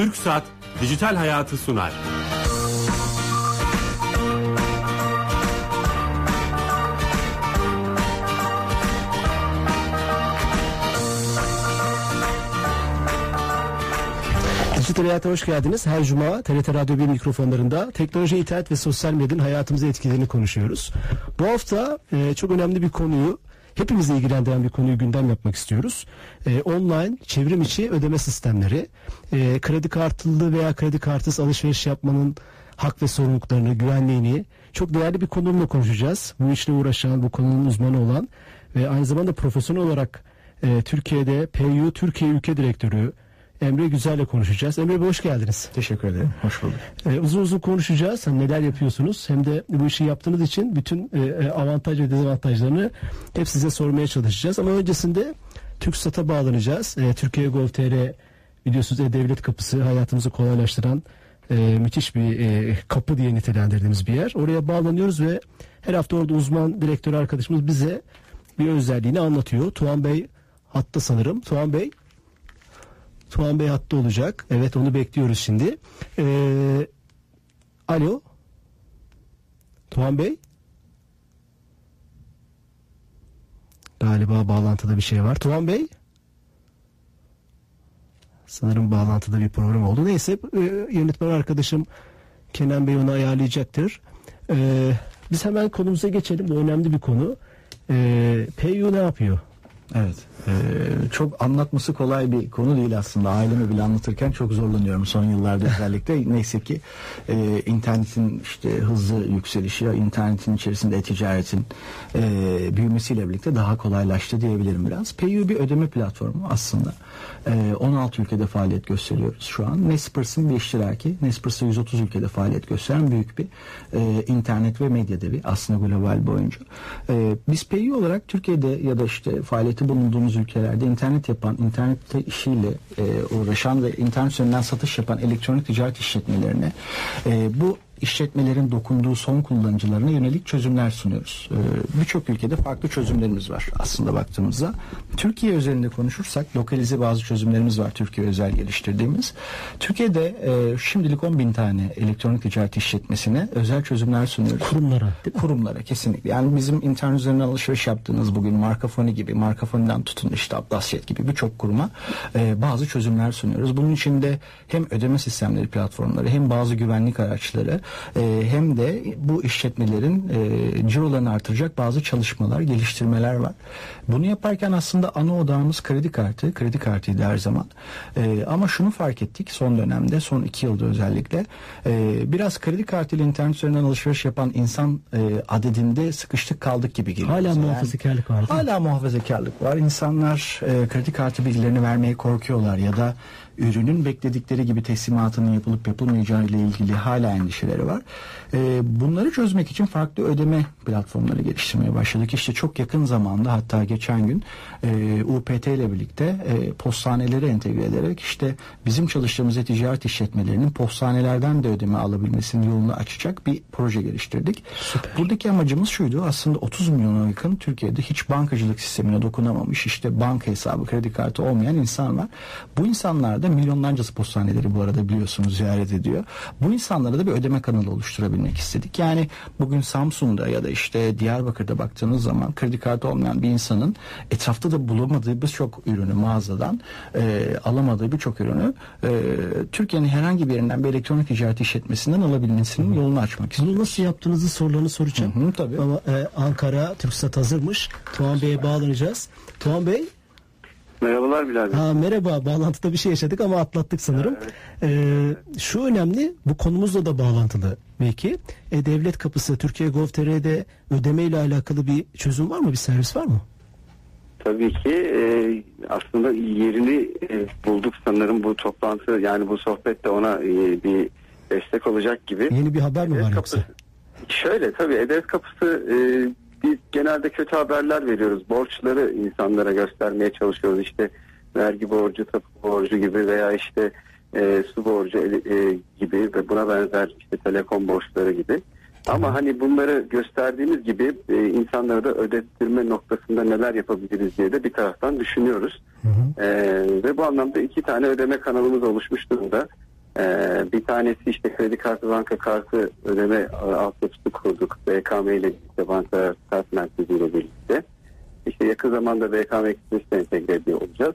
Türk Saat Dijital Hayatı sunar. Dijital Hayat'a hoş geldiniz. Her cuma TRT Radyo 1 mikrofonlarında teknoloji, internet ve sosyal medyanın hayatımıza etkilerini konuşuyoruz. Bu hafta e, çok önemli bir konuyu, hepimizi ilgilendiren bir konuyu gündem yapmak istiyoruz. E, online çevrim içi ödeme sistemleri, e, kredi kartlı veya kredi kartsız alışveriş yapmanın hak ve sorumluluklarını, güvenliğini çok değerli bir konuğumla konuşacağız. Bu işle uğraşan, bu konunun uzmanı olan ve aynı zamanda profesyonel olarak e, Türkiye'de PU Türkiye Ülke Direktörü Emre Güzel'le konuşacağız. Emre Bey hoş geldiniz. Teşekkür ederim. Hoş bulduk. Ee, uzun uzun konuşacağız. Hem neler yapıyorsunuz hem de bu işi yaptığınız için bütün e, avantaj ve dezavantajlarını hep size sormaya çalışacağız. Ama öncesinde TürkSat'a bağlanacağız. E, Türkiye Gov.tr biliyorsunuz e-devlet kapısı hayatımızı kolaylaştıran e, müthiş bir e, kapı diye nitelendirdiğimiz bir yer. Oraya bağlanıyoruz ve her hafta orada uzman direktör arkadaşımız bize bir özelliğini anlatıyor. Tuğan Bey hatta sanırım. Tuğan Bey Tuğan Bey hatta olacak. Evet onu bekliyoruz şimdi. Ee, alo. Tuğan Bey. Galiba bağlantıda bir şey var. Tuğan Bey. Sanırım bağlantıda bir problem oldu. Neyse e, yönetmen arkadaşım Kenan Bey onu ayarlayacaktır. Ee, biz hemen konumuza geçelim. Bu önemli bir konu. Ee, PU ne yapıyor? Evet. Ee, çok anlatması kolay bir konu değil aslında. Aileme bile anlatırken çok zorlanıyorum son yıllarda özellikle. Neyse ki e, internetin işte hızlı yükselişi, internetin içerisinde e-ticaretin e, büyümesiyle birlikte daha kolaylaştı diyebilirim biraz. PayU bir ödeme platformu aslında. E, 16 ülkede faaliyet gösteriyoruz şu an. Nespers'ın bir iştiraki. Nespers'ı 130 ülkede faaliyet gösteren büyük bir e, internet ve medya devi aslında global boyunca. E, biz PayU olarak Türkiye'de ya da işte faaliyeti bulunduğumuz ülkelerde internet yapan, internet işiyle e, uğraşan ve internet üzerinden satış yapan elektronik ticaret işletmelerine e, bu işletmelerin dokunduğu son kullanıcılarına yönelik çözümler sunuyoruz. Ee, Birçok ülkede farklı çözümlerimiz var aslında baktığımızda. Türkiye üzerinde konuşursak lokalize bazı çözümlerimiz var Türkiye özel geliştirdiğimiz. Türkiye'de e, şimdilik 10 bin tane elektronik ticaret işletmesine özel çözümler sunuyoruz. Kurumlara. Kurumlara kesinlikle. Yani bizim internet üzerinden alışveriş yaptığınız bugün Markafoni gibi, Markafoni'den tutun işte Atlasjet gibi birçok kuruma e, bazı çözümler sunuyoruz. Bunun içinde hem ödeme sistemleri platformları hem bazı güvenlik araçları e, hem de bu işletmelerin e, cirolarını artıracak bazı çalışmalar, geliştirmeler var. Bunu yaparken aslında ana odağımız kredi kartı, kredi kartıydı her zaman. E, ama şunu fark ettik son dönemde, son iki yılda özellikle e, biraz kredi kartıyla internet üzerinden alışveriş yapan insan e, adedinde sıkıştık kaldık gibi geliyor. Hala bize. muhafazakarlık var. Hala muhafazakarlık var. İnsanlar e, kredi kartı bilgilerini vermeye korkuyorlar ya da ürünün bekledikleri gibi teslimatının yapılıp yapılmayacağı ile ilgili hala endişeleri var. E, bunları çözmek için farklı ödeme platformları geliştirmeye başladık. İşte çok yakın zamanda hatta geçen gün e, UPT ile birlikte e, postaneleri entegre ederek işte bizim çalıştığımız e-ticaret işletmelerinin postanelerden de ödeme alabilmesinin yolunu açacak bir proje geliştirdik. Buradaki amacımız şuydu aslında 30 milyona yakın Türkiye'de hiç bankacılık sistemine dokunamamış işte banka hesabı kredi kartı olmayan insan var. Bu insanlar da milyonlarcası postaneleri bu arada biliyorsunuz ziyaret ediyor. Bu insanlara da bir ödeme kanalı oluşturabilmek istedik. Yani bugün Samsun'da ya da işte Diyarbakır'da baktığınız zaman kredi kartı olmayan bir insanın etrafta da bulamadığı birçok ürünü mağazadan e, alamadığı birçok ürünü e, Türkiye'nin herhangi bir yerinden bir elektronik ticaret işletmesinden alabilmesinin yolunu açmak istiyoruz. Bunu nasıl yaptığınızı sorularını soracağım. Hı hı, tabii. Ama e, Ankara, TürkSat hazırmış. Tuğan Bey'e bağlanacağız. Tuğan Bey, Merhabalar Bilal ha, merhaba. Bağlantıda bir şey yaşadık ama atlattık sanırım. Ee, şu önemli, bu konumuzla da bağlantılı belki. E, devlet kapısı, Türkiye Gov.tr'de ödeme ile alakalı bir çözüm var mı? Bir servis var mı? Tabii ki e, aslında yerini e, bulduk sanırım bu toplantı yani bu sohbet de ona e, bir destek olacak gibi. Yeni bir haber mi var kapısı- yoksa? Şöyle tabii Edev Kapısı e, biz genelde kötü haberler veriyoruz. Borçları insanlara göstermeye çalışıyoruz. İşte vergi borcu, tapu borcu gibi veya işte e, su borcu e, gibi ve buna benzer işte telekom borçları gibi. Ama hani bunları gösterdiğimiz gibi e, insanlara da ödettirme noktasında neler yapabiliriz diye de bir taraftan düşünüyoruz. E, ve bu anlamda iki tane ödeme kanalımız oluşmuş durumda. Ee, bir tanesi işte kredi kartı, banka kartı ödeme e, altyapısı kurduk. BKM ile birlikte, banka kart merkeziyle birlikte. İşte yakın zamanda BKM Express'te entegre ediyor olacağız.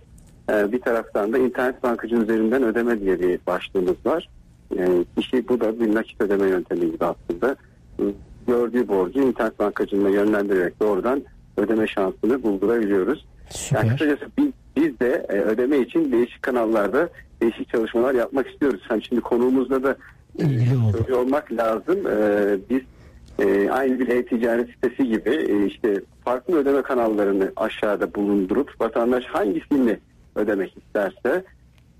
Ee, bir taraftan da internet bankacı üzerinden ödeme diye bir başlığımız var. Ee, kişi bu da bir nakit ödeme yöntemi gibi aslında. Gördüğü borcu internet bankacılığına yönlendirerek doğrudan ödeme şansını buldurabiliyoruz. Yani Süper. kısacası biz, biz de e, ödeme için değişik kanallarda değişik çalışmalar yapmak istiyoruz. Hani şimdi konuğumuzda da e, İlgili olmak lazım. E, biz e, aynı bir e-ticaret sitesi gibi e, işte farklı ödeme kanallarını aşağıda bulundurup vatandaş hangisini ödemek isterse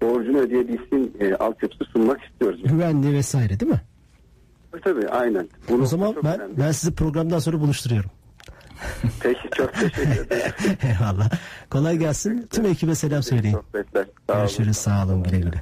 borcunu ödeyebilsin e, altyapısı sunmak istiyoruz. Güvenli vesaire değil mi? Tabii aynen. Bunu O zaman ben önemli. ben sizi programdan sonra buluşturuyorum. Peki çok teşekkür ederim. Eyvallah. Kolay gelsin. Tüm ekibe selam söyleyin. Sohbetler. Sağ olun. Görüşürüz. Sağ olun. Güle güle.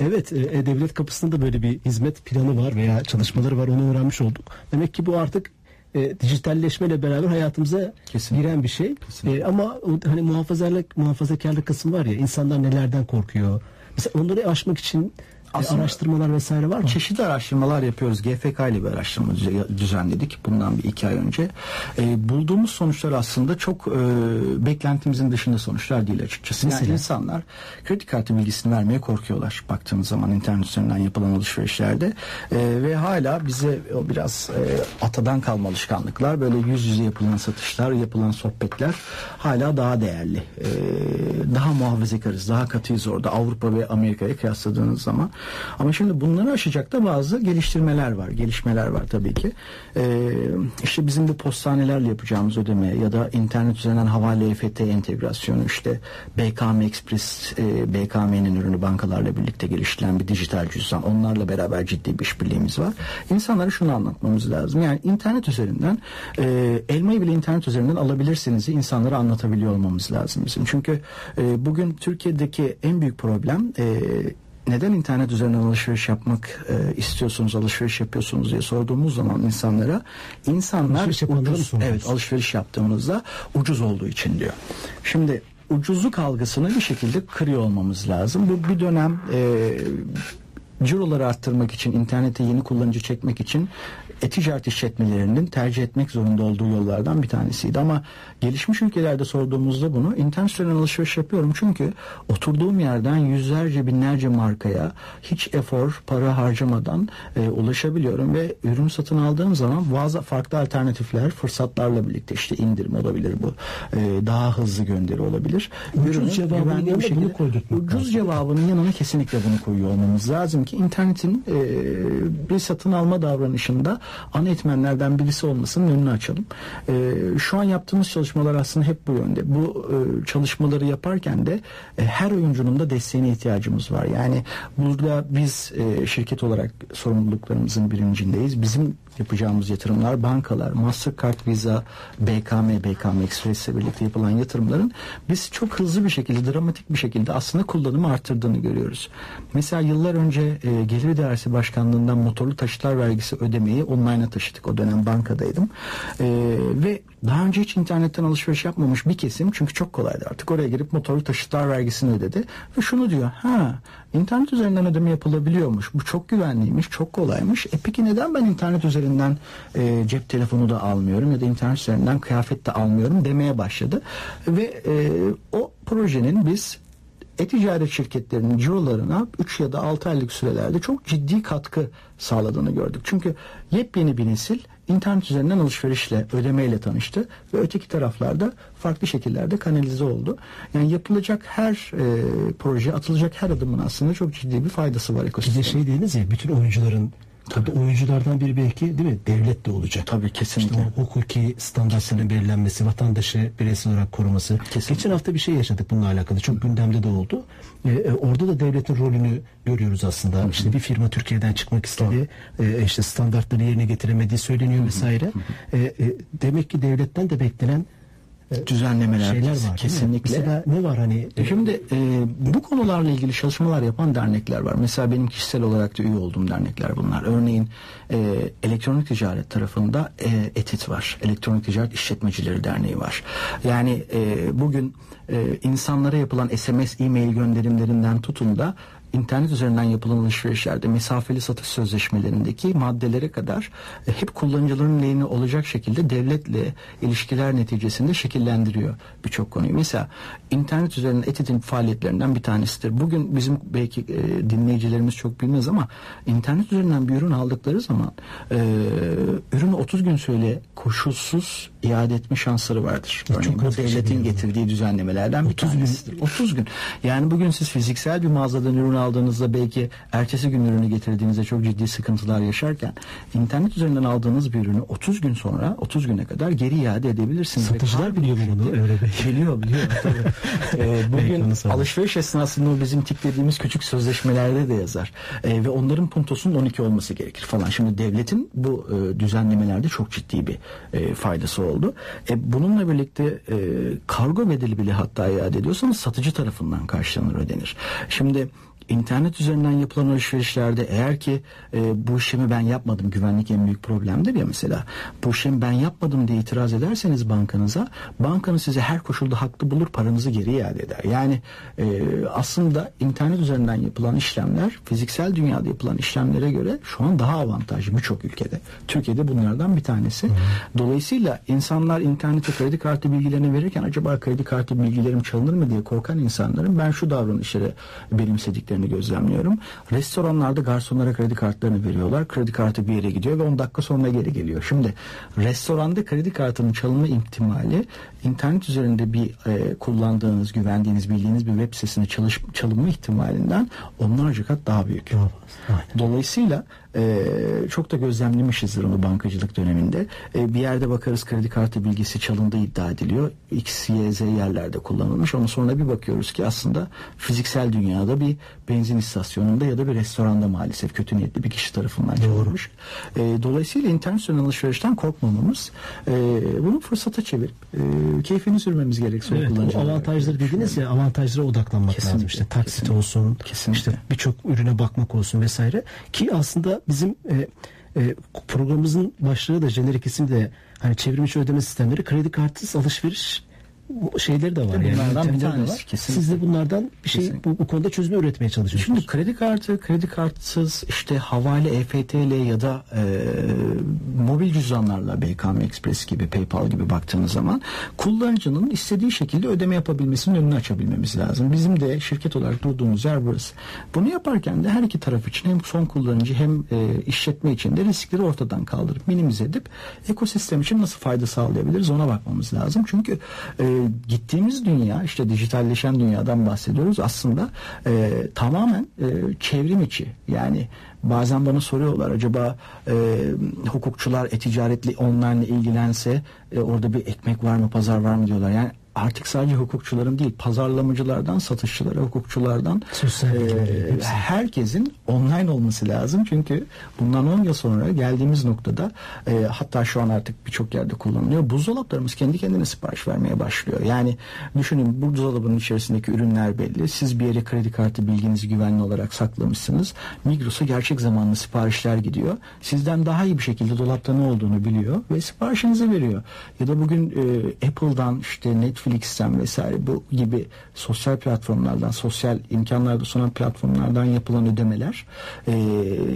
Evet. e, devlet kapısında da böyle bir hizmet planı var veya çalışmaları var. Onu öğrenmiş olduk. Demek ki bu artık e, dijitalleşmeyle beraber hayatımıza Kesinlikle. giren bir şey. E, ama o, hani muhafazalık, muhafazakarlık kısmı var ya insanlar nelerden korkuyor. Mesela onları aşmak için Aslında- araştırmalar vesaire var mı? Çeşitli araştırmalar yapıyoruz. GFK ile bir araştırma düze- düzenledik bundan bir iki ay önce. E, bulduğumuz sonuçlar aslında çok e, beklentimizin dışında sonuçlar değil açıkçası. Yani Mesela? insanlar kredi kartı bilgisini vermeye korkuyorlar baktığınız zaman internet üzerinden yapılan alışverişlerde. E, ve hala bize o biraz e, atadan kalma alışkanlıklar böyle yüz yüze yapılan satışlar, yapılan sohbetler hala daha değerli. E, daha muhafazakarız, daha katıyız orada Avrupa ve Amerika'ya kıyasladığınız zaman. Ama şimdi bunları aşacak da bazı geliştirmeler var, gelişmeler var tabii ki. Ee, işte bizim bu postanelerle yapacağımız ödeme ya da internet üzerinden havale EFT entegrasyonu işte BKM Express, e, BKM'nin ürünü bankalarla birlikte geliştirilen bir dijital cüzdan. Onlarla beraber ciddi bir işbirliğimiz var. İnsanlara şunu anlatmamız lazım. Yani internet üzerinden e, elmayı bile internet üzerinden alabilirsiniz insanlara anlatabiliyor olmamız lazım bizim. Çünkü e, bugün Türkiye'deki en büyük problem e, neden internet üzerinden alışveriş yapmak e, istiyorsunuz, alışveriş yapıyorsunuz diye sorduğumuz zaman insanlara insanlar Alışveriş ucuz, evet alışveriş yaptığımızda ucuz olduğu için diyor. Şimdi ucuzluk algısını bir şekilde kırıyor olmamız lazım. Bu bir dönem e, ciroları arttırmak için, internete yeni kullanıcı çekmek için e-ticaret işletmelerinin tercih etmek zorunda olduğu yollardan bir tanesiydi. Ama gelişmiş ülkelerde sorduğumuzda bunu internet üzerinden alışveriş yapıyorum. Çünkü oturduğum yerden yüzlerce binlerce markaya hiç efor, para harcamadan e, ulaşabiliyorum ve ürün satın aldığım zaman bazı farklı alternatifler, fırsatlarla birlikte işte indirim olabilir bu. e, daha hızlı gönderi olabilir. Ucuz cevabının yanına şekilde- bunu koydurtmak Ucuz cevabının yanına kesinlikle bunu koyuyor olmamız lazım ki internetin e, bir satın alma davranışında ana etmenlerden birisi olmasının önünü açalım. E, şu an yaptığımız çalışmalar aslında hep bu yönde. Bu e, çalışmaları yaparken de e, her oyuncunun da desteğine ihtiyacımız var. Yani burada biz e, şirket olarak sorumluluklarımızın birincindeyiz. Bizim yapacağımız yatırımlar bankalar, Mastercard, Visa, BKM, BKM Express ile birlikte yapılan yatırımların biz çok hızlı bir şekilde, dramatik bir şekilde aslında kullanımı arttırdığını görüyoruz. Mesela yıllar önce e, Gelir İdaresi Başkanlığı'ndan motorlu taşıtlar vergisi ödemeyi online'a taşıdık. O dönem bankadaydım. E, ve daha önce hiç internetten alışveriş yapmamış bir kesim çünkü çok kolaydı artık oraya girip motorlu taşıtlar vergisini ödedi ve şunu diyor ha internet üzerinden ödeme yapılabiliyormuş bu çok güvenliymiş çok kolaymış e peki neden ben internet üzerinden e, cep telefonu da almıyorum ya da internet üzerinden kıyafet de almıyorum demeye başladı ve e, o projenin biz e-ticaret şirketlerinin cirolarına 3 ya da 6 aylık sürelerde çok ciddi katkı sağladığını gördük. Çünkü yepyeni bir nesil internet üzerinden alışverişle, ödemeyle tanıştı ve öteki taraflarda farklı şekillerde kanalize oldu. Yani yapılacak her e, proje, atılacak her adımın aslında çok ciddi bir faydası var Bir de ekosisteme. şey dediniz ya bütün oyuncuların Tabii oyunculardan biri belki değil mi? Devlet de olacak. Tabii, kesinlikle. İşte o hukuki standartların belirlenmesi, vatandaşı bireysel olarak koruması. Kesinlikle. Geçen hafta bir şey yaşadık bununla alakalı. Çok gündemde de oldu. Ee, orada da devletin rolünü görüyoruz aslında. İşte bir firma Türkiye'den çıkmak istedi. Ee, işte standartları yerine getiremediği söyleniyor vesaire. Ee, demek ki devletten de beklenen Düzenlemeler şeyler var. kesinlikle. Mesela ne var hani? E Şimdi e, bu konularla ilgili çalışmalar yapan dernekler var. Mesela benim kişisel olarak da üye olduğum dernekler bunlar. Örneğin e, elektronik ticaret tarafında e, ETİT var. Elektronik Ticaret İşletmecileri Derneği var. Yani e, bugün e, insanlara yapılan SMS, e-mail gönderimlerinden tutun da internet üzerinden yapılan alışverişlerde mesafeli satış sözleşmelerindeki maddelere kadar e, hep kullanıcıların lehine olacak şekilde devletle ilişkiler neticesinde şekillendiriyor birçok konuyu. Mesela internet üzerinden etitin faaliyetlerinden bir tanesidir. Bugün bizim belki e, dinleyicilerimiz çok bilmez ama internet üzerinden bir ürün aldıkları zaman e, ürünü 30 gün süreyle koşulsuz iade etme şansları vardır. Örneğin şey devletin getirdiği düzenlemelerden bir 30 gün. tanesidir. 30 gün. Yani bugün siz fiziksel bir mağazadan ürün aldığınızda belki ertesi gün ürünü getirdiğinizde çok ciddi sıkıntılar yaşarken internet üzerinden aldığınız bir ürünü 30 gün sonra 30 güne kadar geri iade edebilirsiniz. Satıcılar biliyor mu bunu Bey? Biliyor biliyor tabii. Ee, bugün alışveriş esnasında o bizim tiplediğimiz küçük sözleşmelerde de yazar. Ee, ve onların puntosunun 12 olması gerekir falan. Şimdi devletin bu e, düzenlemelerde çok ciddi bir e, faydası oldu. E, bununla birlikte e, kargo bedeli bile hatta iade ediyorsanız satıcı tarafından karşılanır ödenir. Şimdi İnternet üzerinden yapılan alışverişlerde eğer ki e, bu işlemi ben yapmadım güvenlik en büyük problemdir ya mesela bu işlemi ben yapmadım diye itiraz ederseniz bankanıza bankanız size her koşulda haklı bulur paranızı geri iade eder. Yani e, aslında internet üzerinden yapılan işlemler fiziksel dünyada yapılan işlemlere göre şu an daha avantajlı birçok ülkede. Türkiye'de bunlardan bir tanesi. Dolayısıyla insanlar internete kredi kartı bilgilerini verirken acaba kredi kartı bilgilerim çalınır mı diye korkan insanların ben şu davranışları benimsediklerini gözlemliyorum. Restoranlarda garsonlara kredi kartlarını veriyorlar. Kredi kartı bir yere gidiyor ve 10 dakika sonra geri geliyor. Şimdi restoranda kredi kartının çalınma ihtimali internet üzerinde bir e, kullandığınız, güvendiğiniz, bildiğiniz bir web sitesine çalış, çalınma ihtimalinden onlarca kat daha büyük. Dolayısıyla e, çok da gözlemlemişizdir onu bankacılık döneminde. E, bir yerde bakarız kredi kartı bilgisi çalındığı iddia ediliyor. X, Y, Z yerlerde kullanılmış. Ama sonra bir bakıyoruz ki aslında fiziksel dünyada bir benzin istasyonunda ya da bir restoranda maalesef kötü niyetli bir kişi tarafından çalınmış. E, dolayısıyla üzerinden alışverişten korkmamamız e, bunu fırsata çevirip e, keyfini sürmemiz gerek. son Evet, avantajları dediniz ya avantajlara odaklanmak Kesinlikle, lazım. İşte taksit kesinlikle. olsun, Kesinlikle. işte birçok ürüne bakmak olsun vesaire. Ki aslında bizim e, e, programımızın başlığı da jenerik ismi de hani çevrimiçi ödeme sistemleri kredi kartsız alışveriş şeyleri de var. De yani yöntemleri de var. kesinlikle. Siz de bunlardan bir şey Kesinlikle. bu, bu konuda çözümü üretmeye çalışıyorsunuz. Şimdi kredi kartı, kredi kartsız işte havale, EFT'le ya da e, mobil cüzdanlarla BKM Express gibi, PayPal gibi baktığınız zaman kullanıcının istediği şekilde ödeme yapabilmesinin önünü açabilmemiz lazım. Bizim de şirket olarak durduğumuz yer burası. Bunu yaparken de her iki taraf için hem son kullanıcı hem e, işletme için de riskleri ortadan kaldırıp minimize edip ekosistem için nasıl fayda sağlayabiliriz ona bakmamız lazım. Çünkü e, gittiğimiz dünya işte dijitalleşen dünyadan bahsediyoruz. Aslında e, tamamen e, çevrim içi. Yani bazen bana soruyorlar acaba e, hukukçular e-ticaretle online ile ilgilense e, orada bir ekmek var mı pazar var mı? diyorlar. Yani artık sadece hukukçuların değil pazarlamacılardan satışçılara hukukçulardan e, herkesin online olması lazım. Çünkü bundan 10 yıl sonra geldiğimiz noktada e, hatta şu an artık birçok yerde kullanılıyor. Buzdolaplarımız kendi kendine sipariş vermeye başlıyor. Yani düşünün buzdolabının içerisindeki ürünler belli. Siz bir yere kredi kartı bilginizi güvenli olarak saklamışsınız. Migros'a gerçek zamanlı siparişler gidiyor. Sizden daha iyi bir şekilde dolapta ne olduğunu biliyor ve siparişinizi veriyor. Ya da bugün e, Apple'dan işte Netflix'ten vesaire bu gibi sosyal platformlardan sosyal imkanlarda sunan platformlardan yapılan ödemeler e,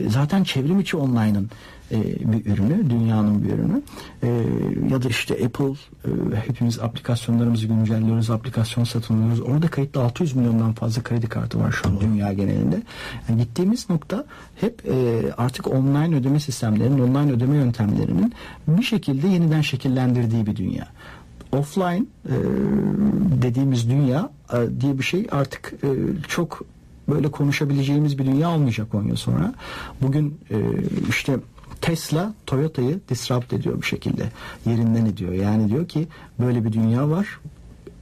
zaten çevrim içi online'ın e, bir ürünü, dünyanın bir ürünü. E, ya da işte Apple e, hepimiz aplikasyonlarımızı güncelliyoruz, aplikasyon satın alıyoruz. Orada kayıtlı 600 milyondan fazla kredi kartı var şu an dünya genelinde. Yani gittiğimiz nokta hep e, artık online ödeme sistemlerinin, online ödeme yöntemlerinin bir şekilde yeniden şekillendirdiği bir dünya offline e, dediğimiz dünya e, diye bir şey artık e, çok böyle konuşabileceğimiz bir dünya olmayacak 10 yıl sonra. Bugün e, işte Tesla Toyota'yı disrupt ediyor bir şekilde. Yerinden ediyor. Yani diyor ki böyle bir dünya var.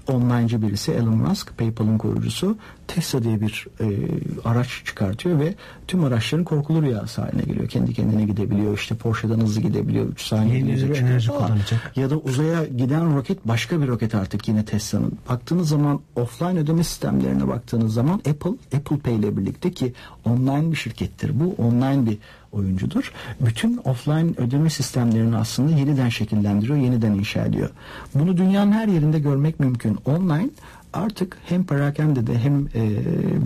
Online'cı birisi Elon Musk, PayPal'ın kurucusu Tesla diye bir e, araç çıkartıyor ve tüm araçların korkulu rüyası haline geliyor. Kendi kendine gidebiliyor. İşte Porsche'dan hızlı gidebiliyor. 3 saniyede Yeni yüze bir çıkıyor enerji kullanacak. Ya da uzaya giden roket başka bir roket artık yine Tesla'nın. Baktığınız zaman offline ödeme sistemlerine baktığınız zaman Apple, Apple Pay ile birlikte ki online bir şirkettir. Bu online bir oyuncudur. Bütün offline ödeme sistemlerini aslında yeniden şekillendiriyor, yeniden inşa ediyor. Bunu dünyanın her yerinde görmek mümkün. Online artık hem perakende de hem e,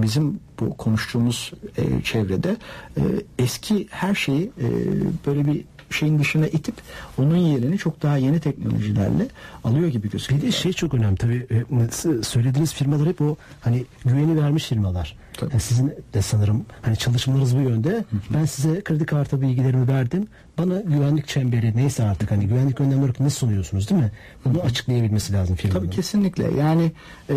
bizim bu konuştuğumuz e, çevrede e, eski her şeyi e, böyle bir şeyin dışına itip onun yerini çok daha yeni teknolojilerle alıyor gibi gözüküyor. Bir de şey çok önemli tabii e, söylediğiniz firmalar hep o hani güveni vermiş firmalar. Yani sizin de sanırım hani çalışmalarınız bu yönde. Hı hı. Ben size kredi kartı bilgilerimi verdim. Bana güvenlik çemberi neyse artık hani güvenlik önlemleri olarak ne sunuyorsunuz değil mi? Bunu hı hı. açıklayabilmesi lazım firmanın. Tabii kesinlikle. Yani e,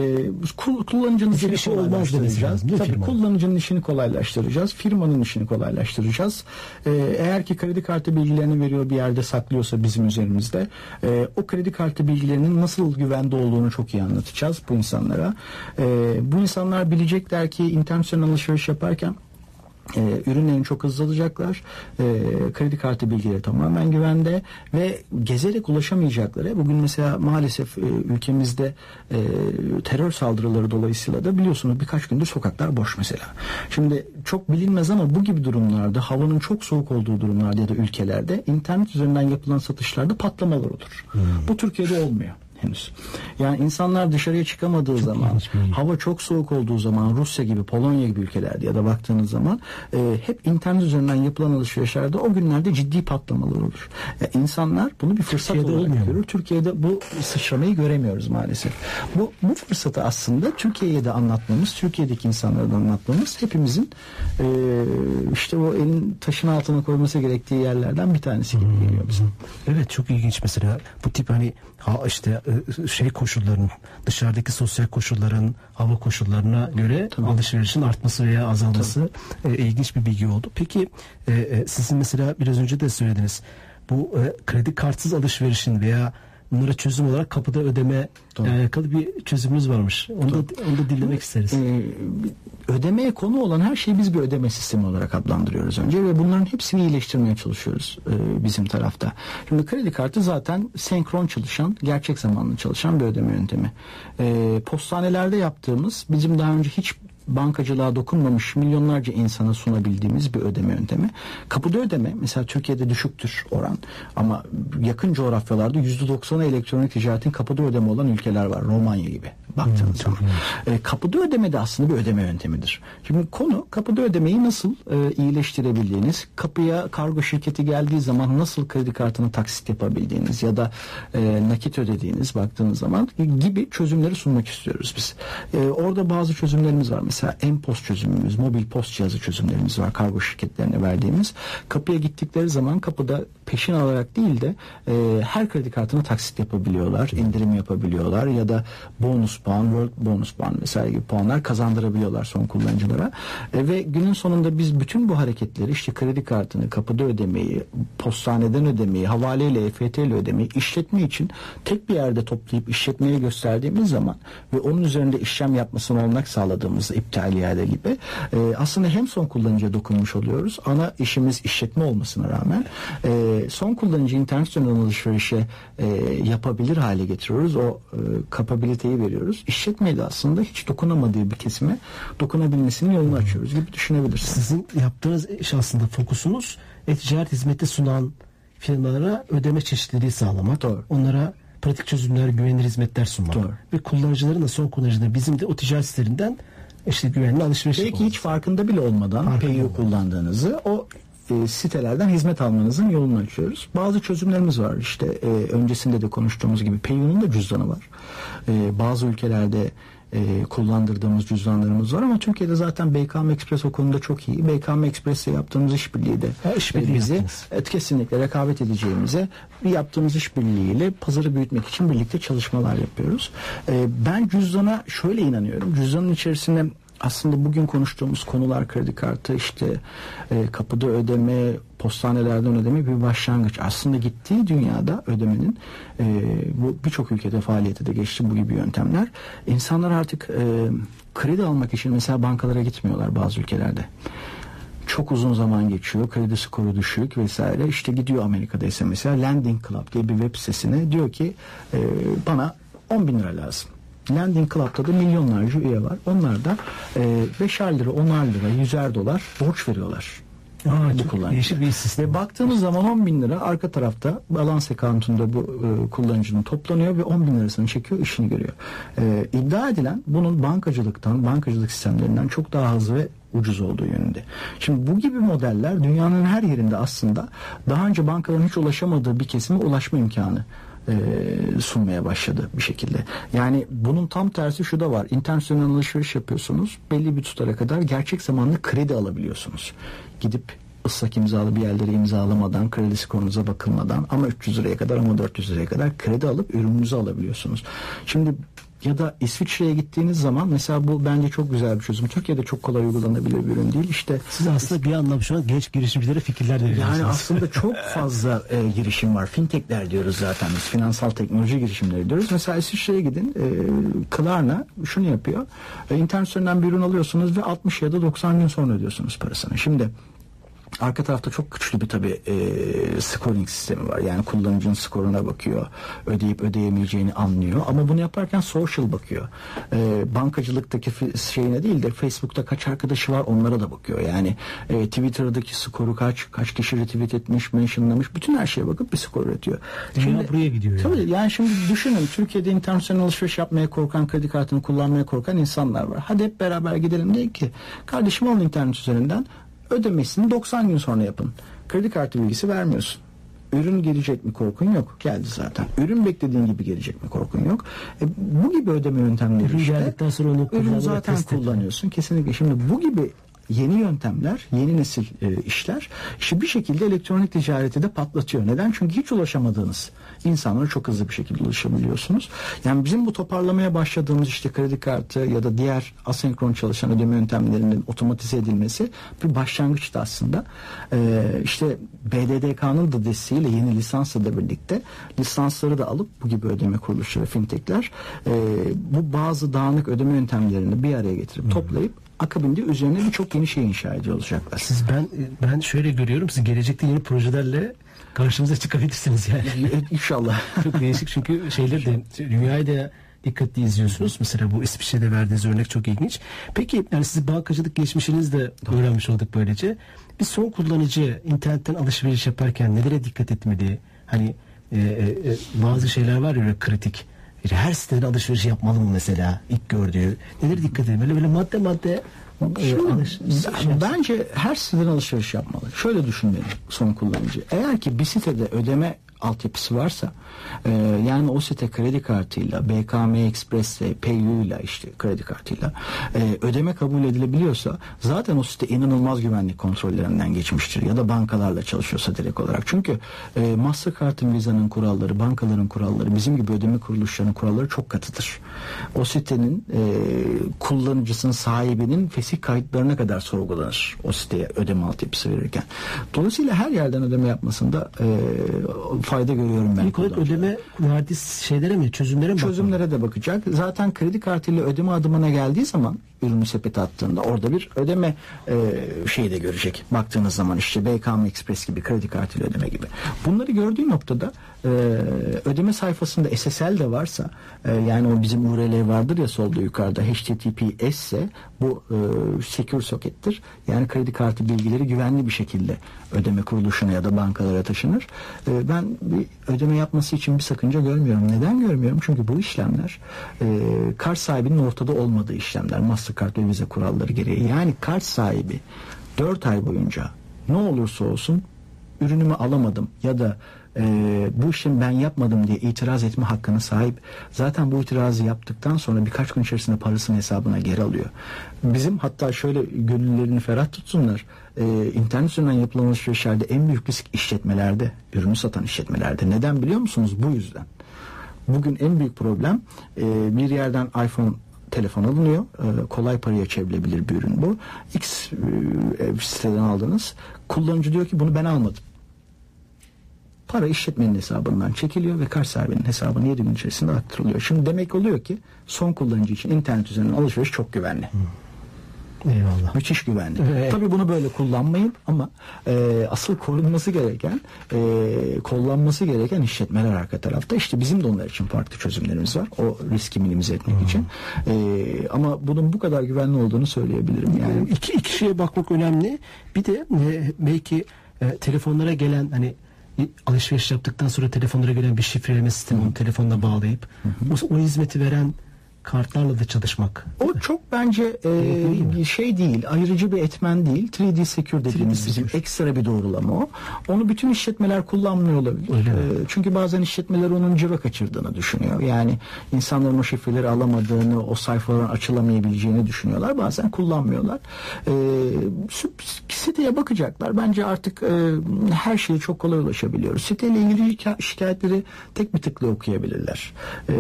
kullanıcının işini şey kolaylaştıracağız. Tabii firma. kullanıcının işini kolaylaştıracağız. Firmanın işini kolaylaştıracağız. E, eğer ki kredi kartı bilgilerini veriyor bir yerde saklıyorsa bizim üzerimizde e, o kredi kartı bilgilerinin nasıl güvende olduğunu çok iyi anlatacağız bu insanlara. E, bu insanlar bilecekler ki internet internet alışveriş yaparken e, ürünlerini çok hızlı alacaklar. E, kredi kartı bilgileri tamamen güvende ve gezerek ulaşamayacakları. Bugün mesela maalesef e, ülkemizde e, terör saldırıları dolayısıyla da biliyorsunuz birkaç gündür sokaklar boş mesela. Şimdi çok bilinmez ama bu gibi durumlarda havanın çok soğuk olduğu durumlarda ya da ülkelerde internet üzerinden yapılan satışlarda patlamalar olur. Hmm. Bu Türkiye'de olmuyor henüz. Yani insanlar dışarıya çıkamadığı çok zaman, hava çok soğuk olduğu zaman Rusya gibi, Polonya gibi ülkelerde ya da baktığınız zaman e, hep internet üzerinden yapılan alışverişlerde o günlerde ciddi patlamalar olur. E, insanlar bunu bir fırsat Türkiye'de olarak görür. Türkiye'de bu sıçramayı göremiyoruz maalesef. Bu, bu fırsatı aslında Türkiye'ye de anlatmamız, Türkiye'deki insanlara da anlatmamız hepimizin e, işte o elin taşın altına koyması gerektiği yerlerden bir tanesi gibi geliyor bize. Evet çok ilginç mesela bu tip hani ha işte e, şey koşulların dışarıdaki sosyal koşulların hava koşullarına göre Tabii. alışverişin artması veya azalması e, ilginç bir bilgi oldu. Peki e, e, sizin mesela biraz önce de söylediniz bu e, kredi kartsız alışverişin veya bunlara çözüm olarak kapıda ödeme Doğru. ile alakalı bir çözümümüz varmış. Onu da, onu da dinlemek isteriz. Ee, ödemeye konu olan her şeyi biz bir ödeme sistemi olarak adlandırıyoruz önce ve bunların hepsini iyileştirmeye çalışıyoruz e, bizim tarafta. Şimdi kredi kartı zaten senkron çalışan, gerçek zamanlı çalışan bir ödeme yöntemi. E, postanelerde yaptığımız bizim daha önce hiç bankacılığa dokunmamış milyonlarca insana sunabildiğimiz bir ödeme yöntemi. Kapıda ödeme mesela Türkiye'de düşüktür oran ama yakın coğrafyalarda %90'ı elektronik ticaretin kapıda ödeme olan ülkeler var. Romanya gibi baktığınız hmm, zaman. E, kapıda ödeme de aslında bir ödeme yöntemidir. Şimdi konu kapıda ödemeyi nasıl e, iyileştirebildiğiniz, kapıya kargo şirketi geldiği zaman nasıl kredi kartını taksit yapabildiğiniz ya da e, nakit ödediğiniz baktığınız zaman gibi çözümleri sunmak istiyoruz biz. E, orada bazı çözümlerimiz var. Mesela M-Post çözümümüz, mobil post cihazı çözümlerimiz var kargo şirketlerine verdiğimiz. Kapıya gittikleri zaman kapıda peşin alarak değil de e, her kredi kartına taksit yapabiliyorlar, indirim yapabiliyorlar ya da bonus puan, world bonus puan vesaire gibi puanlar kazandırabiliyorlar son kullanıcılara. E, ve günün sonunda biz bütün bu hareketleri işte kredi kartını, kapıda ödemeyi, postaneden ödemeyi, havaleyle, EFT ile ödemeyi işletme için tek bir yerde toplayıp işletmeye gösterdiğimiz zaman ve onun üzerinde işlem yapmasını olanak sağladığımız iptal iade gibi e, aslında hem son kullanıcıya dokunmuş oluyoruz. Ana işimiz işletme olmasına rağmen e, son kullanıcı internet üzerinden alışverişe e, yapabilir hale getiriyoruz. O e, kapabiliteyi veriyoruz. İşletmeyi de aslında hiç dokunamadığı bir kesime dokunabilmesinin yolunu açıyoruz gibi düşünebilirsiniz. Sizin yaptığınız iş aslında fokusunuz e-ticaret hizmeti sunan firmalara ödeme çeşitliliği sağlamak. Doğru. Onlara pratik çözümler, güvenilir hizmetler sunmak. Doğru. Ve kullanıcıların da son kullanıcıların bizim de o ticaret sitelerinden işte güvenli alışveriş Belki hiç farkında bile olmadan PayU kullandığınızı o e, sitelerden hizmet almanızın yolunu açıyoruz. Bazı çözümlerimiz var. İşte e, öncesinde de konuştuğumuz gibi PayU'nun da cüzdanı var. E, bazı ülkelerde e, kullandırdığımız cüzdanlarımız var ama Türkiye'de zaten BKM Express o konuda çok iyi. BKM Express'le yaptığımız işbirliği de ha, işbirliği bizi et, kesinlikle rekabet edeceğimize bir yaptığımız işbirliğiyle pazarı büyütmek için birlikte çalışmalar yapıyoruz. E, ben cüzdana şöyle inanıyorum. Cüzdanın içerisinde aslında bugün konuştuğumuz konular kredi kartı işte e, kapıda ödeme postanelerden ödeme bir başlangıç. Aslında gittiği dünyada ödemenin e, bu birçok ülkede faaliyete de geçti bu gibi yöntemler. İnsanlar artık e, kredi almak için mesela bankalara gitmiyorlar bazı ülkelerde çok uzun zaman geçiyor. Kredi skoru düşük vesaire. İşte gidiyor Amerika'da ise mesela Lending Club diye bir web sitesine diyor ki e, bana 10 bin lira lazım. Landing Club'da da milyonlarca üye var. Onlar da e, 5'er lira, 10'ar lira, 100'er dolar borç veriyorlar. Aa, bu kullanıcı. değişik bir sistem. Ve baktığınız zaman 10 bin lira arka tarafta balans account'unda bu e, kullanıcının toplanıyor ve 10 bin lirasını çekiyor işini görüyor. E, iddia edilen bunun bankacılıktan, bankacılık sistemlerinden çok daha hızlı ve ucuz olduğu yönünde. Şimdi bu gibi modeller dünyanın her yerinde aslında daha önce bankaların hiç ulaşamadığı bir kesime ulaşma imkanı e, sunmaya başladı bir şekilde. Yani bunun tam tersi şu da var. Üzerinden alışveriş yapıyorsunuz. Belli bir tutara kadar gerçek zamanlı kredi alabiliyorsunuz. Gidip ıslak imzalı bir yerleri imzalamadan, kredi skorunuza bakılmadan ama 300 liraya kadar ama 400 liraya kadar kredi alıp ürününüzü alabiliyorsunuz. Şimdi ya da İsviçre'ye gittiğiniz zaman mesela bu bence çok güzel bir çözüm. Türkiye'de çok kolay uygulanabilir bir ürün değil. İşte Siz aslında bir anlamda şu an genç girişimcilere fikirler veriyorsunuz. yani aslında çok fazla e, girişim var. Fintechler diyoruz zaten biz. Finansal teknoloji girişimleri diyoruz. Mesela İsviçre'ye gidin. E, Klarna şunu yapıyor. E, internet üzerinden bir ürün alıyorsunuz ve 60 ya da 90 gün sonra ödüyorsunuz parasını. Şimdi Arka tarafta çok güçlü bir tabi e, scoring sistemi var. Yani kullanıcının skoruna bakıyor. Ödeyip ödeyemeyeceğini anlıyor. Ama bunu yaparken social bakıyor. E, bankacılıktaki şeyine değil de Facebook'ta kaç arkadaşı var onlara da bakıyor. Yani e, Twitter'daki skoru kaç, kaç kişi retweet etmiş, mentionlamış. Bütün her şeye bakıp bir skor üretiyor. Dünya buraya gidiyor yani. Tabii yani şimdi düşünün Türkiye'de üzerinden alışveriş yapmaya korkan, kredi kartını kullanmaya korkan insanlar var. Hadi hep beraber gidelim değil ki. Kardeşim alın internet üzerinden ödemesini 90 gün sonra yapın. Kredi kartı bilgisi vermiyorsun. Ürün gelecek mi korkun yok. Geldi zaten. Ürün beklediğin gibi gelecek mi korkun yok. E, bu gibi ödeme yöntemleri Ürün işte. geldikten sonra onu ürün zaten kullanıyorsun. Kesinlikle. Şimdi bu gibi yeni yöntemler, yeni nesil e, işler işte bir şekilde elektronik ticareti de patlatıyor. Neden? Çünkü hiç ulaşamadığınız insanlara çok hızlı bir şekilde ulaşabiliyorsunuz. Yani bizim bu toparlamaya başladığımız işte kredi kartı ya da diğer asenkron çalışan ödeme yöntemlerinin otomatize edilmesi bir başlangıçtı aslında. E, işte BDDK'nın da desteğiyle yeni lisansla da birlikte lisansları da alıp bu gibi ödeme kuruluşları, fintechler e, bu bazı dağınık ödeme yöntemlerini bir araya getirip toplayıp akabinde üzerine birçok yeni şey inşa ediyor olacaklar. Siz ben ben şöyle görüyorum siz gelecekte yeni projelerle karşımıza çıkabilirsiniz yani. İnşallah. Çok değişik çünkü şeyler de dünyayı da dikkatli izliyorsunuz. Mesela bu İsviçre'de verdiğiniz örnek çok ilginç. Peki yani sizi bankacılık geçmişiniz de öğrenmiş olduk böylece. Bir son kullanıcı internetten alışveriş yaparken nelere dikkat etmeli? Hani e, e, e, bazı şeyler var ya kritik. Her siteden alışveriş yapmalı mı mesela ilk gördüğü? Nelere dikkat etmeli? Böyle madde madde e, Şöyle, bence her siteden alışveriş yapmalı. Şöyle düşünmeli son kullanıcı. Eğer ki bir sitede ödeme altyapısı varsa e, yani o site kredi kartıyla BKM Express'le PayU'yla işte kredi kartıyla e, ödeme kabul edilebiliyorsa zaten o site inanılmaz güvenlik kontrollerinden geçmiştir ya da bankalarla çalışıyorsa direkt olarak. Çünkü e, Mastercard'ın Visa'nın kuralları, bankaların kuralları, bizim gibi ödeme kuruluşlarının kuralları çok katıdır. O sitenin e, kullanıcısının sahibinin fesih kayıtlarına kadar sorgulanır o siteye ödeme altyapısı verirken. Dolayısıyla her yerden ödeme yapmasında e, fayda görüyorum ben. İlk olarak ödeme verdiği şeylere mi çözümlere mi? Çözümlere de bakacak. Zaten kredi kartıyla ödeme adımına geldiği zaman ürünü sepete attığında orada bir ödeme e, şeyi de görecek. Baktığınız zaman işte BKM Express gibi kredi kartıyla ödeme gibi. Bunları gördüğü noktada e, ödeme sayfasında SSL de varsa e, yani o bizim URL vardır ya solda yukarıda HTTPS ise bu e, secure socket'tir. Yani kredi kartı bilgileri güvenli bir şekilde ödeme kuruluşuna ya da bankalara taşınır. E, ben bir ödeme yapması için bir sakınca görmüyorum. Neden görmüyorum? Çünkü bu işlemler e, kart sahibinin ortada olmadığı işlemler. Mastercard ve Visa kuralları gereği. Yani kart sahibi 4 ay boyunca ne olursa olsun ürünümü alamadım ya da e, bu işlemi ben yapmadım diye itiraz etme hakkına sahip. Zaten bu itirazı yaptıktan sonra birkaç gün içerisinde parasını hesabına geri alıyor. Bizim hatta şöyle gönüllerini ferah tutsunlar. E, internet üzerinden yapılan alışverişlerde en büyük risk işletmelerde, ürünü satan işletmelerde. Neden biliyor musunuz? Bu yüzden. Bugün en büyük problem e, bir yerden iPhone telefon alınıyor. E, kolay paraya çevrilebilir bir ürün bu. X e, siteden aldınız. Kullanıcı diyor ki bunu ben almadım. Para işletmenin hesabından çekiliyor ve kart sahibinin hesabına 7 gün içerisinde aktarılıyor. Şimdi demek oluyor ki son kullanıcı için internet üzerinden alışveriş çok güvenli. Eyvallah. Müthiş güvenli. Evet. Tabii bunu böyle kullanmayın ama e, asıl korunması gereken, e, kullanması gereken işletmeler arka tarafta. İşte bizim de onlar için farklı çözümlerimiz var. O riski minimize etmek için. E, ama bunun bu kadar güvenli olduğunu söyleyebilirim. Yani iki, iki şeye bakmak önemli. Bir de e, belki e, telefonlara gelen hani alışveriş yaptıktan sonra telefonlara gelen bir şifreleme sistemi telefonla bağlayıp o, o hizmeti veren kartlarla da çalışmak. O çok bence e, şey değil, ayrıcı bir etmen değil. 3D Secure dediğimiz 3D bizim Secure. ekstra bir doğrulama o. Onu bütün işletmeler kullanmıyor olabilir. Öyle? E, çünkü bazen işletmeler onun cıva kaçırdığını düşünüyor. Yani insanların o şifreleri alamadığını, o sayfaların açılamayabileceğini düşünüyorlar. Bazen kullanmıyorlar. E, siteye bakacaklar. Bence artık e, her şeye çok kolay ulaşabiliyoruz. Siteyle ilgili şika- şikayetleri tek bir tıkla okuyabilirler. E,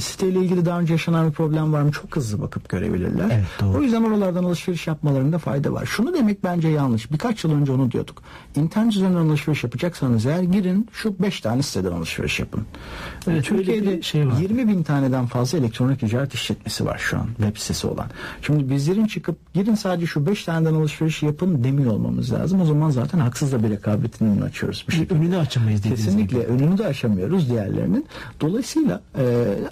siteyle ilgili daha önce yaşanan bir problem var mı? Çok hızlı bakıp görebilirler. Evet, doğru. O yüzden oralardan alışveriş yapmalarında fayda var. Şunu demek bence yanlış. Birkaç yıl önce onu diyorduk. İnternet üzerinden alışveriş yapacaksanız eğer girin şu beş tane siteden alışveriş yapın. Evet, Türkiye'de şey var. 20 bin taneden fazla elektronik ticaret işletmesi var şu an web sitesi olan. Şimdi bizlerin çıkıp girin sadece şu beş taneden alışveriş yapın demiyor olmamız lazım. O zaman zaten haksız da bir rekabetin önünü açıyoruz. Bir şekilde. Önünü açamayız Kesinlikle gibi. önünü de aşamıyoruz diğerlerinin. Dolayısıyla e,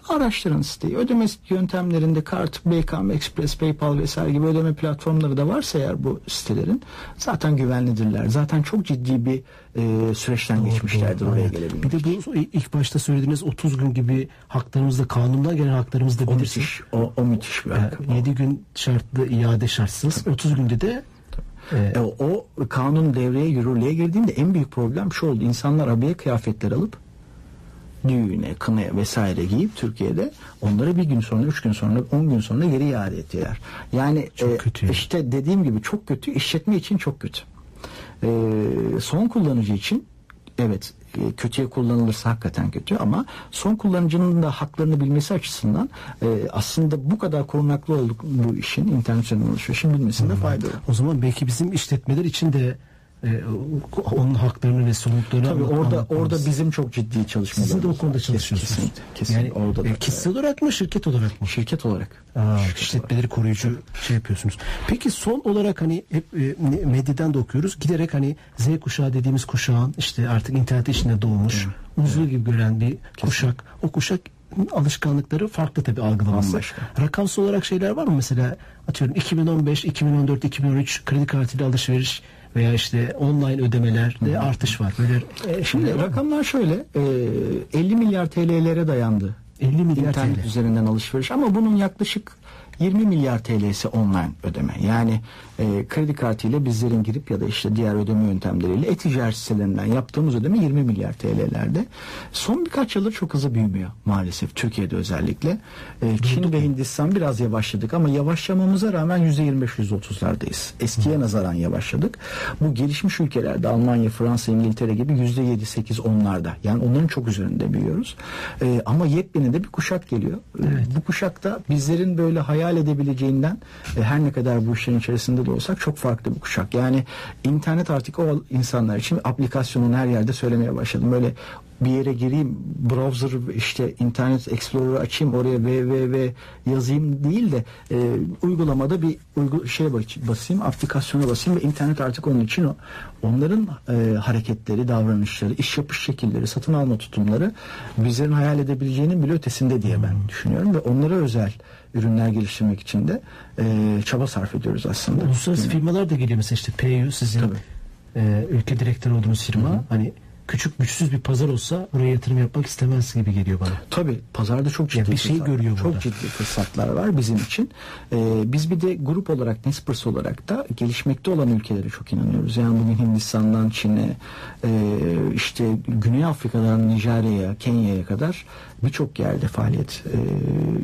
araştırın siteyi. Ödeme yöntemlerinde kart, BKM Express, PayPal vesaire gibi ödeme platformları da varsa eğer bu sitelerin zaten güvenlidirler. Zaten çok ciddi bir e, süreçten Doğru, geçmişlerdir doğru, oraya aynen. gelebilmek. Bir de bu ilk başta söylediğiniz 30 gün gibi haklarımızda kanundan gelen haklarımızda o bilirsin. müthiş, o, o müthiş bir hak. 7 gün şartlı iade şartsız 30 günde de e, E, o kanun devreye yürürlüğe girdiğinde en büyük problem şu oldu. İnsanlar abiye kıyafetler alıp düğüne, kınaya vesaire giyip Türkiye'de onları bir gün sonra, üç gün sonra, on gün sonra geri iade ettiler. Yani Çok e, kötü. işte dediğim gibi çok kötü, işletme için çok kötü. E, son kullanıcı için evet e, kötüye kullanılırsa hakikaten kötü ama son kullanıcının da haklarını bilmesi açısından e, aslında bu kadar korunaklı olduk bu işin internet üzerinden alışverişin bilmesinde fayda var. o zaman belki bizim işletmeler için de onun haklarını ve sorumluluklarını Tabii orada anlatmamız. orada bizim çok ciddi çalışmalarımız sizin de o konuda çalışıyorsunuz. Kesinlikle. kesinlikle. Yani orada da. e, kişisel olarak mı şirket olarak mı? şirket olarak. Aa, Şirket işletmeleri koruyucu şey yapıyorsunuz. Peki son olarak hani hep e, medyadan da okuyoruz. Giderek hani Z kuşağı dediğimiz kuşağın işte artık internet içinde doğmuş, uzun gibi gören bir kuşak. O kuşak alışkanlıkları farklı tabii algılaması. Bambaşka. Rakamsal olarak şeyler var mı? Mesela atıyorum 2015, 2014, 2013 kredi kartıyla alışveriş veya işte online ödemelerde artış var. Böyle e, Şimdi mı? rakamlar şöyle e, 50 milyar TL'lere dayandı. 50 milyar İnternet TL. üzerinden alışveriş ama bunun yaklaşık 20 milyar TL'si online ödeme. Yani e, kredi kartıyla bizlerin girip ya da işte diğer ödeme yöntemleriyle e-ticaret sitelerinden yaptığımız ödeme 20 milyar TL'lerde. Son birkaç yıldır çok hızlı büyümüyor maalesef Türkiye'de özellikle. E, Çin ve Hindistan biraz yavaşladık ama yavaşlamamıza rağmen %25-%30'lardayız. Eskiye nazaran yavaşladık. Bu gelişmiş ülkelerde Almanya, Fransa, İngiltere gibi %7-8 onlarda. Yani onların çok üzerinde büyüyoruz. E, ama yepyeni de bir kuşak geliyor. E, Bu kuşakta bizlerin böyle hayal edebileceğinden e, her ne kadar bu işlerin içerisinde de olsak çok farklı bir kuşak. Yani internet artık o insanlar için aplikasyonun her yerde söylemeye başladım. Böyle bir yere gireyim browser işte internet explorer açayım oraya www yazayım değil de e, uygulamada bir uygu bas- basayım aplikasyona basayım ve internet artık onun için o onların e, hareketleri davranışları iş yapış şekilleri satın alma tutumları bizlerin hayal edebileceğinin bile ötesinde diye ben düşünüyorum ve onlara özel ürünler geliştirmek için de e, çaba sarf ediyoruz aslında. Uluslararası firmalar da geliyor mesela işte PayU sizin Tabii. e, ülke direktörü olduğunuz firma. Hani küçük güçsüz bir pazar olsa oraya yatırım yapmak istemez gibi geliyor bana. Tabii pazarda çok ciddi Ya bir şey görüyor çok burada. ciddi fırsatlar var bizim için. Ee, biz bir de grup olarak Nespers olarak da gelişmekte olan ülkelere çok inanıyoruz. Yani bugün Hindistan'dan Çin'e e, işte Güney Afrika'dan Nijerya'ya, Kenya'ya kadar birçok yerde faaliyet e,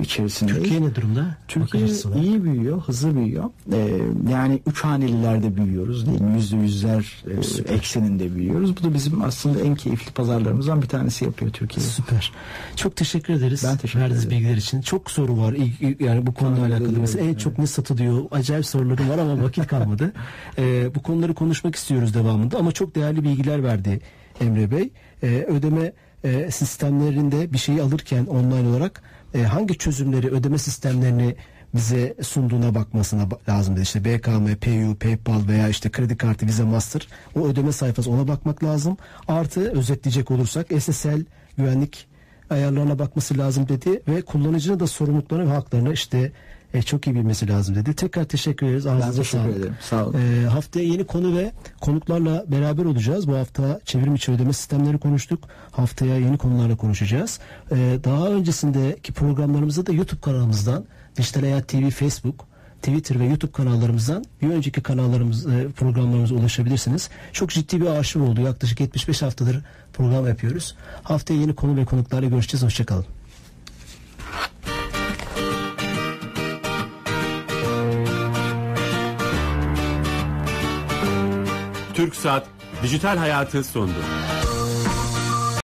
içerisindeyiz. Türkiye ne durumda? Türkiye iyi büyüyor, hızlı büyüyor. Ee, yani üç hanelilerde büyüyoruz değil mi? Yüzde yüzler e, ekseninde büyüyoruz. Bu da bizim aslında en keyifli pazarlarımızdan bir tanesi yapıyor Türkiye. Süper. Çok teşekkür ederiz. Ben teşekkür Verdiğiniz ederim. bilgiler için. Çok soru var. Yani bu konuyla alakalı. ediyorum, Mesela en çok ne satılıyor? Acayip sorularım var ama vakit kalmadı. Ee, bu konuları konuşmak istiyoruz devamında ama çok değerli bilgiler verdi Emre Bey. Ee, ödeme e, sistemlerinde bir şeyi alırken online olarak e, hangi çözümleri, ödeme sistemlerini bize sunduğuna bakmasına ba- lazım dedi. İşte BKM, PayU, PayPal veya işte kredi kartı, Visa, Master o ödeme sayfası ona bakmak lazım. Artı özetleyecek olursak SSL güvenlik ayarlarına bakması lazım dedi ve kullanıcının da sorumluluklarını ve haklarını işte e, çok iyi bilmesi lazım dedi. Tekrar teşekkür ederiz. Ağzınıza teşekkür sağlık. ederim. Sağ olun. E, haftaya yeni konu ve konuklarla beraber olacağız. Bu hafta çevrim içi ödeme sistemleri konuştuk. Haftaya yeni konularla konuşacağız. E, daha öncesindeki programlarımızda da YouTube kanalımızdan Dijital Hayat TV, Facebook, Twitter ve YouTube kanallarımızdan bir önceki kanallarımız e, programlarımıza ulaşabilirsiniz. Çok ciddi bir arşiv oldu. Yaklaşık 75 haftadır program yapıyoruz. Haftaya yeni konu ve konuklarla görüşeceğiz. Hoşçakalın. Türk Saat Dijital Hayatı sundu.